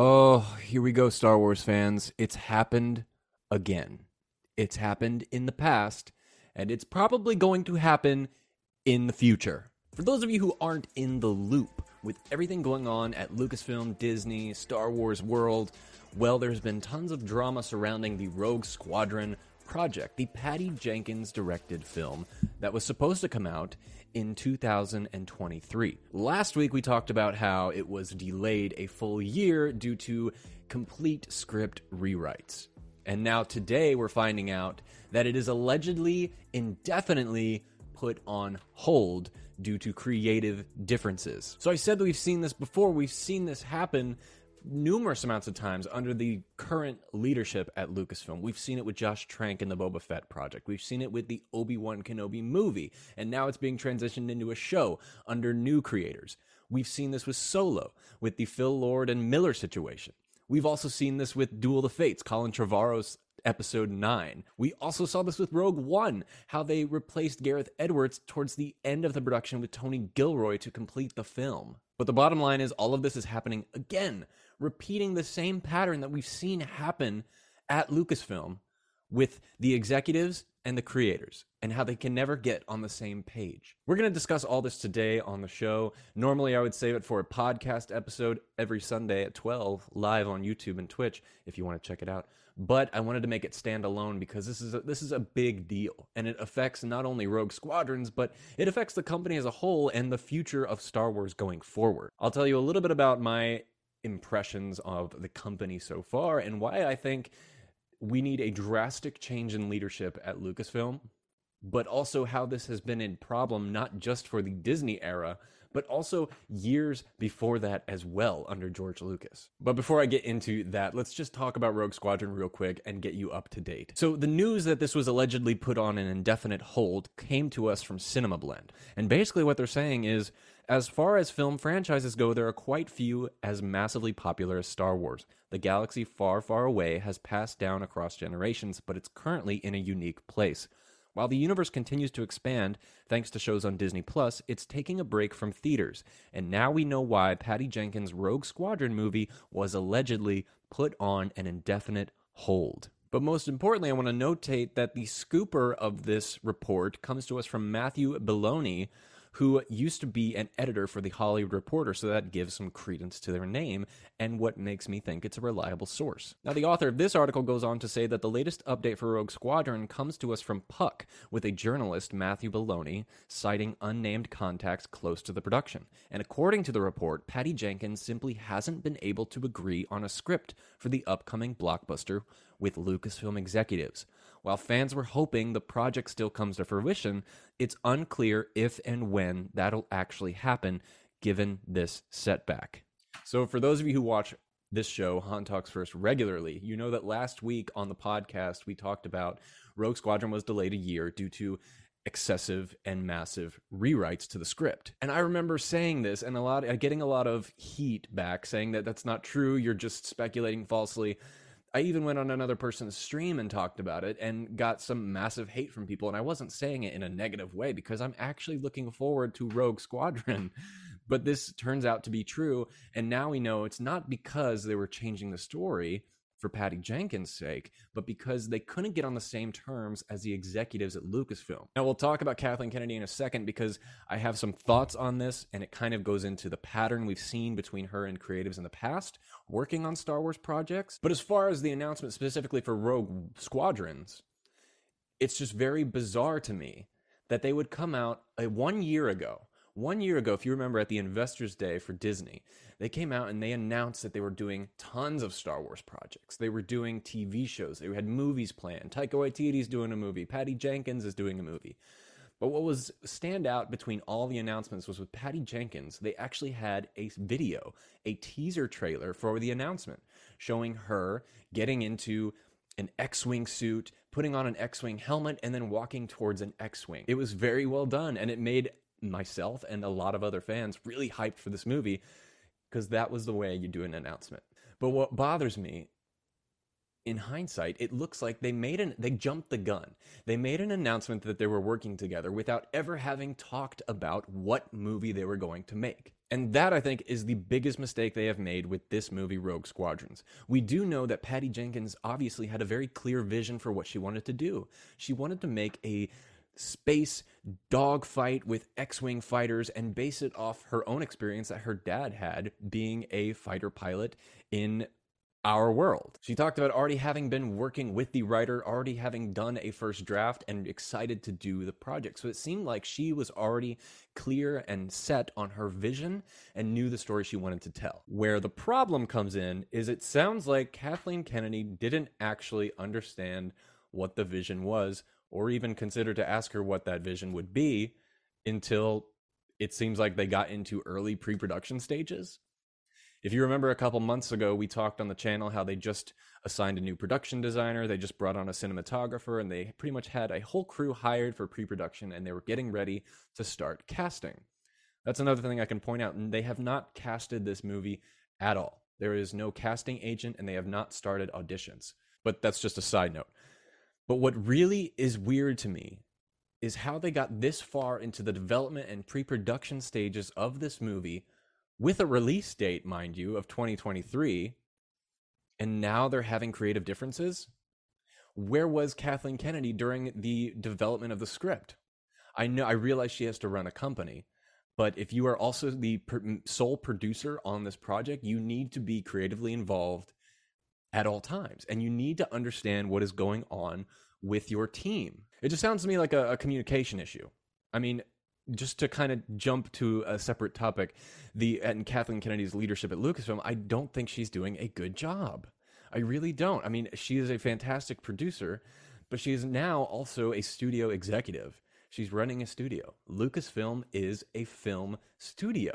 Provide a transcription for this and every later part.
Oh, here we go, Star Wars fans. It's happened again. It's happened in the past, and it's probably going to happen in the future. For those of you who aren't in the loop with everything going on at Lucasfilm, Disney, Star Wars World, well, there's been tons of drama surrounding the Rogue Squadron project, the Patty Jenkins directed film that was supposed to come out in 2023. Last week we talked about how it was delayed a full year due to complete script rewrites. And now today we're finding out that it is allegedly indefinitely put on hold due to creative differences. So I said that we've seen this before, we've seen this happen numerous amounts of times under the current leadership at Lucasfilm. We've seen it with Josh Trank in the Boba Fett project. We've seen it with the Obi-Wan Kenobi movie, and now it's being transitioned into a show under new creators. We've seen this with Solo, with the Phil Lord and Miller situation. We've also seen this with Duel of the Fates, Colin Trevorrow's episode 9. We also saw this with Rogue One, how they replaced Gareth Edwards towards the end of the production with Tony Gilroy to complete the film. But the bottom line is all of this is happening again repeating the same pattern that we've seen happen at Lucasfilm with the executives and the creators and how they can never get on the same page. We're going to discuss all this today on the show. Normally, I would save it for a podcast episode every Sunday at 12 live on YouTube and Twitch if you want to check it out. But I wanted to make it stand alone because this is a, this is a big deal and it affects not only Rogue Squadrons, but it affects the company as a whole and the future of Star Wars going forward. I'll tell you a little bit about my impressions of the company so far and why I think we need a drastic change in leadership at Lucasfilm, but also how this has been a problem not just for the Disney era, but also years before that as well under George Lucas. But before I get into that, let's just talk about Rogue Squadron real quick and get you up to date. So, the news that this was allegedly put on an indefinite hold came to us from Cinema Blend. And basically, what they're saying is as far as film franchises go, there are quite few as massively popular as Star Wars. The galaxy far, far away has passed down across generations, but it's currently in a unique place. While the universe continues to expand, thanks to shows on Disney Plus, it's taking a break from theaters. And now we know why Patty Jenkins' Rogue Squadron movie was allegedly put on an indefinite hold. But most importantly, I want to notate that the scooper of this report comes to us from Matthew Belloni, who used to be an editor for the Hollywood Reporter, so that gives some credence to their name and what makes me think it's a reliable source. Now, the author of this article goes on to say that the latest update for Rogue Squadron comes to us from Puck, with a journalist, Matthew Belloni, citing unnamed contacts close to the production. And according to the report, Patty Jenkins simply hasn't been able to agree on a script for the upcoming blockbuster with Lucasfilm executives. While fans were hoping the project still comes to fruition, it's unclear if and when that'll actually happen given this setback. So, for those of you who watch this show, Han Talks First, regularly, you know that last week on the podcast, we talked about Rogue Squadron was delayed a year due to excessive and massive rewrites to the script. And I remember saying this and a lot uh, getting a lot of heat back saying that that's not true, you're just speculating falsely. I even went on another person's stream and talked about it and got some massive hate from people. And I wasn't saying it in a negative way because I'm actually looking forward to Rogue Squadron. But this turns out to be true. And now we know it's not because they were changing the story for Patty Jenkins' sake, but because they couldn't get on the same terms as the executives at Lucasfilm. Now, we'll talk about Kathleen Kennedy in a second because I have some thoughts on this, and it kind of goes into the pattern we've seen between her and creatives in the past working on Star Wars projects. But as far as the announcement specifically for Rogue Squadrons, it's just very bizarre to me that they would come out a one year ago one year ago, if you remember at the Investors Day for Disney, they came out and they announced that they were doing tons of Star Wars projects. They were doing TV shows. They had movies planned. Taika Waititi's doing a movie. Patty Jenkins is doing a movie. But what was stand out between all the announcements was with Patty Jenkins, they actually had a video, a teaser trailer for the announcement showing her getting into an X-wing suit, putting on an X-wing helmet, and then walking towards an X-wing. It was very well done, and it made myself and a lot of other fans really hyped for this movie because that was the way you do an announcement. But what bothers me in hindsight, it looks like they made an they jumped the gun. They made an announcement that they were working together without ever having talked about what movie they were going to make. And that, I think, is the biggest mistake they have made with this movie, Rogue Squadrons. We do know that Patty Jenkins obviously had a very clear vision for what she wanted to do. She wanted to make a space dogfight with X Wing fighters and base it off her own experience that her dad had being a fighter pilot in our world. She talked about already having been working with the writer, already having done a first draft, and excited to do the project. So it seemed like she was already clear and set on her vision and knew the story she wanted to tell. Where the problem comes in is it sounds like Kathleen Kennedy didn't actually understand what the vision was or even consider to ask her what that vision would be until it seems like they got into early pre production stages. If you remember a couple months ago, we talked on the channel how they just assigned a new production designer, they just brought on a cinematographer, and they pretty much had a whole crew hired for pre production and they were getting ready to start casting. That's another thing I can point out. And they have not casted this movie at all. There is no casting agent and they have not started auditions. But that's just a side note. But what really is weird to me is how they got this far into the development and pre production stages of this movie with a release date, mind you, of 2023, and now they're having creative differences. Where was Kathleen Kennedy during the development of the script? I know I realize she has to run a company, but if you are also the sole producer on this project, you need to be creatively involved at all times. And you need to understand what is going on with your team. It just sounds to me like a, a communication issue. I mean, just to kind of jump to a separate topic, the and Kathleen Kennedy's leadership at Lucasfilm, I don't think she's doing a good job. I really don't. I mean, she is a fantastic producer, but she is now also a studio executive. She's running a studio. Lucasfilm is a film studio.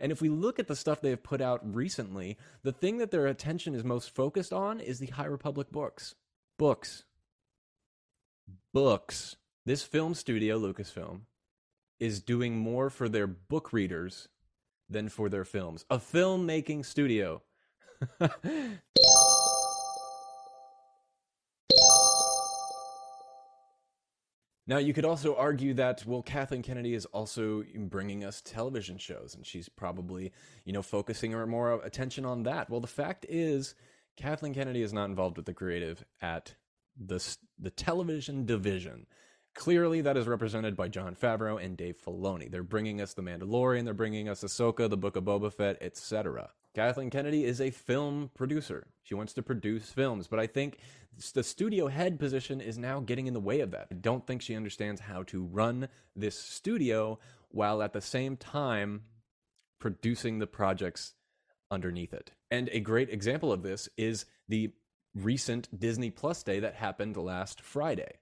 And if we look at the stuff they have put out recently, the thing that their attention is most focused on is the High Republic books. Books. Books. This film studio, Lucasfilm, is doing more for their book readers than for their films. A filmmaking studio. Now, you could also argue that, well, Kathleen Kennedy is also bringing us television shows, and she's probably, you know, focusing her more attention on that. Well, the fact is, Kathleen Kennedy is not involved with the creative at the, the television division. Clearly, that is represented by Jon Favreau and Dave Filoni. They're bringing us The Mandalorian, they're bringing us Ahsoka, The Book of Boba Fett, etc. Kathleen Kennedy is a film producer. She wants to produce films, but I think the studio head position is now getting in the way of that. I don't think she understands how to run this studio while at the same time producing the projects underneath it. And a great example of this is the recent Disney Plus day that happened last Friday.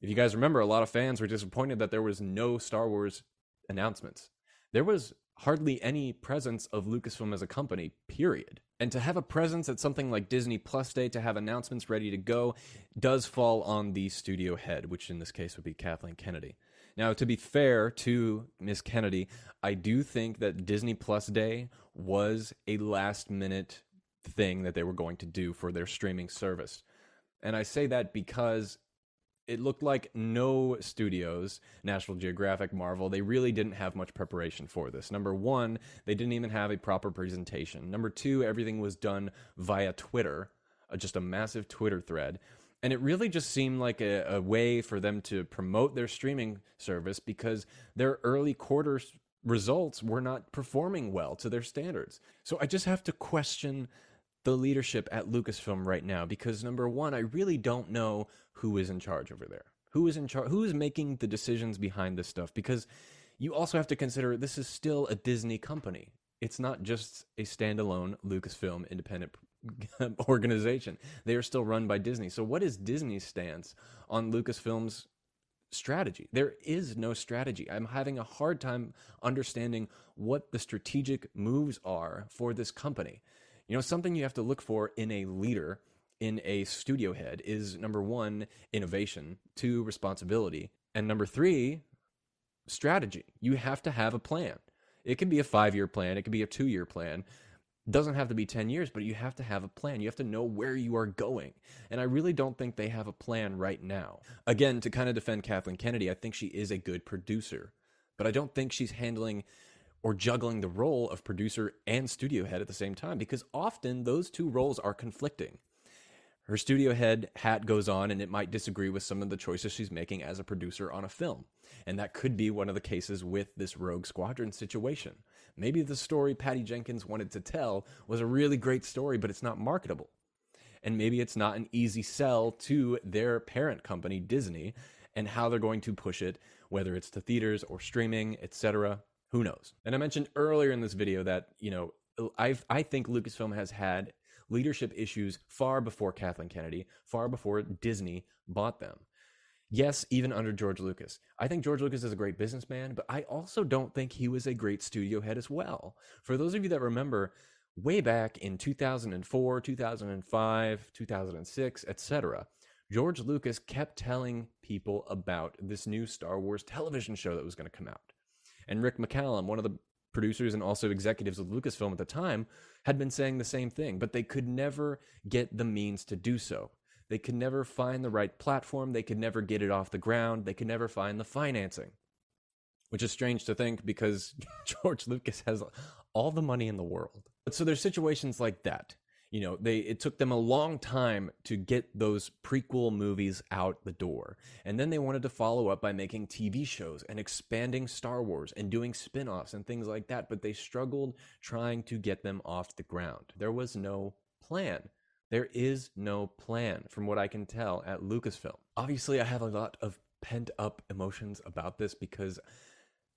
If you guys remember, a lot of fans were disappointed that there was no Star Wars announcements. There was hardly any presence of Lucasfilm as a company, period. And to have a presence at something like Disney Plus Day, to have announcements ready to go, does fall on the studio head, which in this case would be Kathleen Kennedy. Now, to be fair to Miss Kennedy, I do think that Disney Plus Day was a last minute thing that they were going to do for their streaming service. And I say that because it looked like no studios, National Geographic, Marvel, they really didn't have much preparation for this. Number one, they didn't even have a proper presentation. Number two, everything was done via Twitter, uh, just a massive Twitter thread. And it really just seemed like a, a way for them to promote their streaming service because their early quarter results were not performing well to their standards. So I just have to question the leadership at Lucasfilm right now because number one, I really don't know who is in charge over there. Who is in charge? Who is making the decisions behind this stuff? Because you also have to consider this is still a Disney company. It's not just a standalone Lucasfilm independent organization. They are still run by Disney. So, what is Disney's stance on Lucasfilm's strategy? There is no strategy. I'm having a hard time understanding what the strategic moves are for this company. You know, something you have to look for in a leader, in a studio head, is number one, innovation, two, responsibility, and number three, strategy. You have to have a plan. It can be a five year plan, it can be a two year plan. It doesn't have to be 10 years, but you have to have a plan. You have to know where you are going. And I really don't think they have a plan right now. Again, to kind of defend Kathleen Kennedy, I think she is a good producer, but I don't think she's handling or juggling the role of producer and studio head at the same time because often those two roles are conflicting. Her studio head hat goes on and it might disagree with some of the choices she's making as a producer on a film. And that could be one of the cases with this Rogue Squadron situation. Maybe the story Patty Jenkins wanted to tell was a really great story, but it's not marketable. And maybe it's not an easy sell to their parent company, Disney, and how they're going to push it, whether it's to theaters or streaming, etc. Who knows? And I mentioned earlier in this video that, you know, I I think Lucasfilm has had leadership issues far before Kathleen Kennedy, far before Disney bought them. Yes, even under George Lucas. I think George Lucas is a great businessman, but I also don't think he was a great studio head as well. For those of you that remember, way back in 2004, 2005, 2006, etc., George Lucas kept telling people about this new Star Wars television show that was going to come out. And Rick McCallum, one of the producers and also executives of Lucasfilm at the time, had been saying the same thing, but they could never get the means to do so. They could never find the right platform. They could never get it off the ground. They could never find the financing, which is strange to think because George Lucas has all the money in the world. So there's situations like that you know they it took them a long time to get those prequel movies out the door. And then they wanted to follow up by making tv shows and expanding star wars and doing spin-offs and things like that but they struggled trying to get them off the ground. There was no plan. There is no plan from what i can tell at lucasfilm. Obviously i have a lot of pent up emotions about this because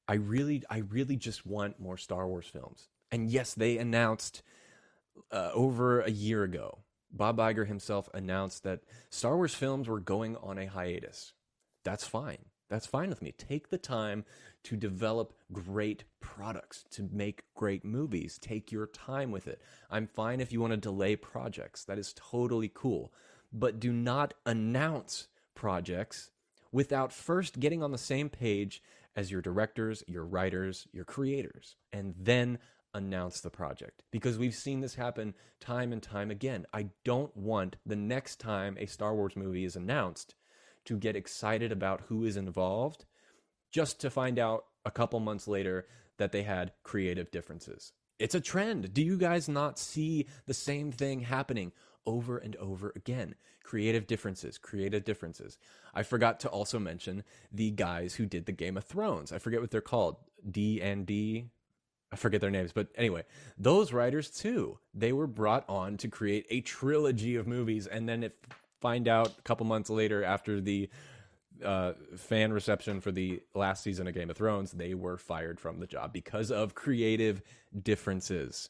i really i really just want more star wars films. And yes they announced uh, over a year ago, Bob Iger himself announced that Star Wars films were going on a hiatus. That's fine. That's fine with me. Take the time to develop great products, to make great movies. Take your time with it. I'm fine if you want to delay projects. That is totally cool. But do not announce projects without first getting on the same page as your directors, your writers, your creators, and then announce the project because we've seen this happen time and time again. I don't want the next time a Star Wars movie is announced to get excited about who is involved just to find out a couple months later that they had creative differences. It's a trend. Do you guys not see the same thing happening over and over again? Creative differences, creative differences. I forgot to also mention the guys who did the Game of Thrones. I forget what they're called. D and D I forget their names, but anyway, those writers too, they were brought on to create a trilogy of movies, and then it find out a couple months later after the uh, fan reception for the last season of Game of Thrones, they were fired from the job because of creative differences.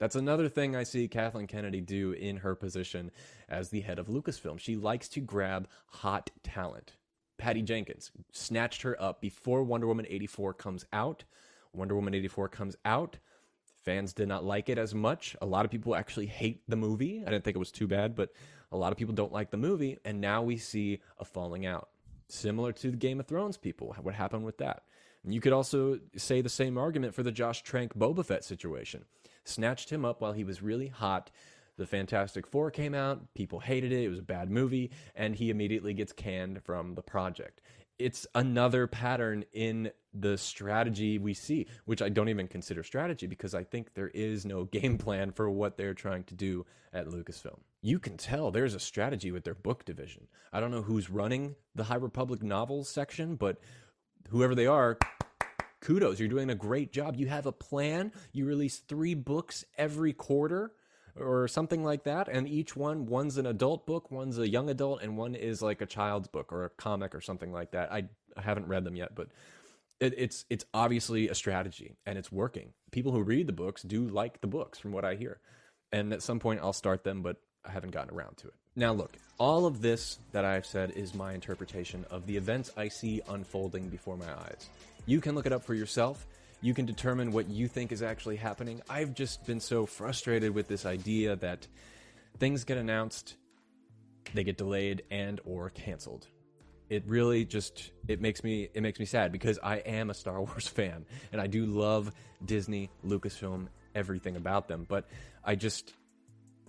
That's another thing I see Kathleen Kennedy do in her position as the head of Lucasfilm. She likes to grab hot talent. Patty Jenkins snatched her up before Wonder Woman 84 comes out Wonder Woman 84 comes out. Fans did not like it as much. A lot of people actually hate the movie. I didn't think it was too bad, but a lot of people don't like the movie. And now we see a falling out. Similar to the Game of Thrones people. What happened with that? And you could also say the same argument for the Josh Trank Boba Fett situation. Snatched him up while he was really hot. The Fantastic Four came out, people hated it, it was a bad movie, and he immediately gets canned from the project it's another pattern in the strategy we see, which I don't even consider strategy because I think there is no game plan for what they're trying to do at Lucasfilm. You can tell there's a strategy with their book division. I don't know who's running the High Republic novels section, but whoever they are, kudos. You're doing a great job. You have a plan. You release three books every quarter or something like that. And each one, one's an adult book, one's a young adult, and one is like a child's book or a comic or something like that. I, I haven't read them yet, but it, it's it's obviously a strategy and it's working. People who read the books do like the books, from what I hear. And at some point, I'll start them, but I haven't gotten around to it. Now, look, all of this that I've said is my interpretation of the events I see unfolding before my eyes. You can look it up for yourself you can determine what you think is actually happening. I've just been so frustrated with this idea that things get announced, they get delayed and or canceled. It really just it makes me it makes me sad because I am a Star Wars fan and I do love Disney, Lucasfilm, everything about them, but I just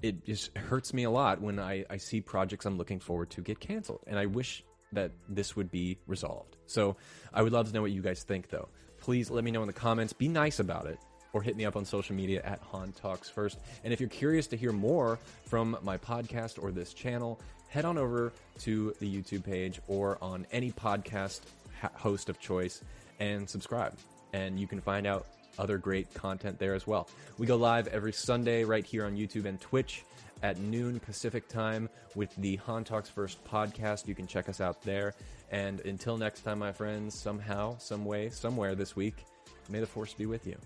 it just hurts me a lot when I, I see projects I'm looking forward to get canceled. And I wish that this would be resolved. So I would love to know what you guys think, though please let me know in the comments. Be nice about it. Or hit me up on social media at Han Talks First. And if you're curious to hear more from my podcast or this channel, head on over to the YouTube page or on any podcast host of choice and subscribe. And you can find out other great content there as well. We go live every Sunday right here on YouTube and Twitch at noon Pacific time with the Han Talks First podcast. You can check us out there. And until next time, my friends, somehow, some way, somewhere this week, may the force be with you.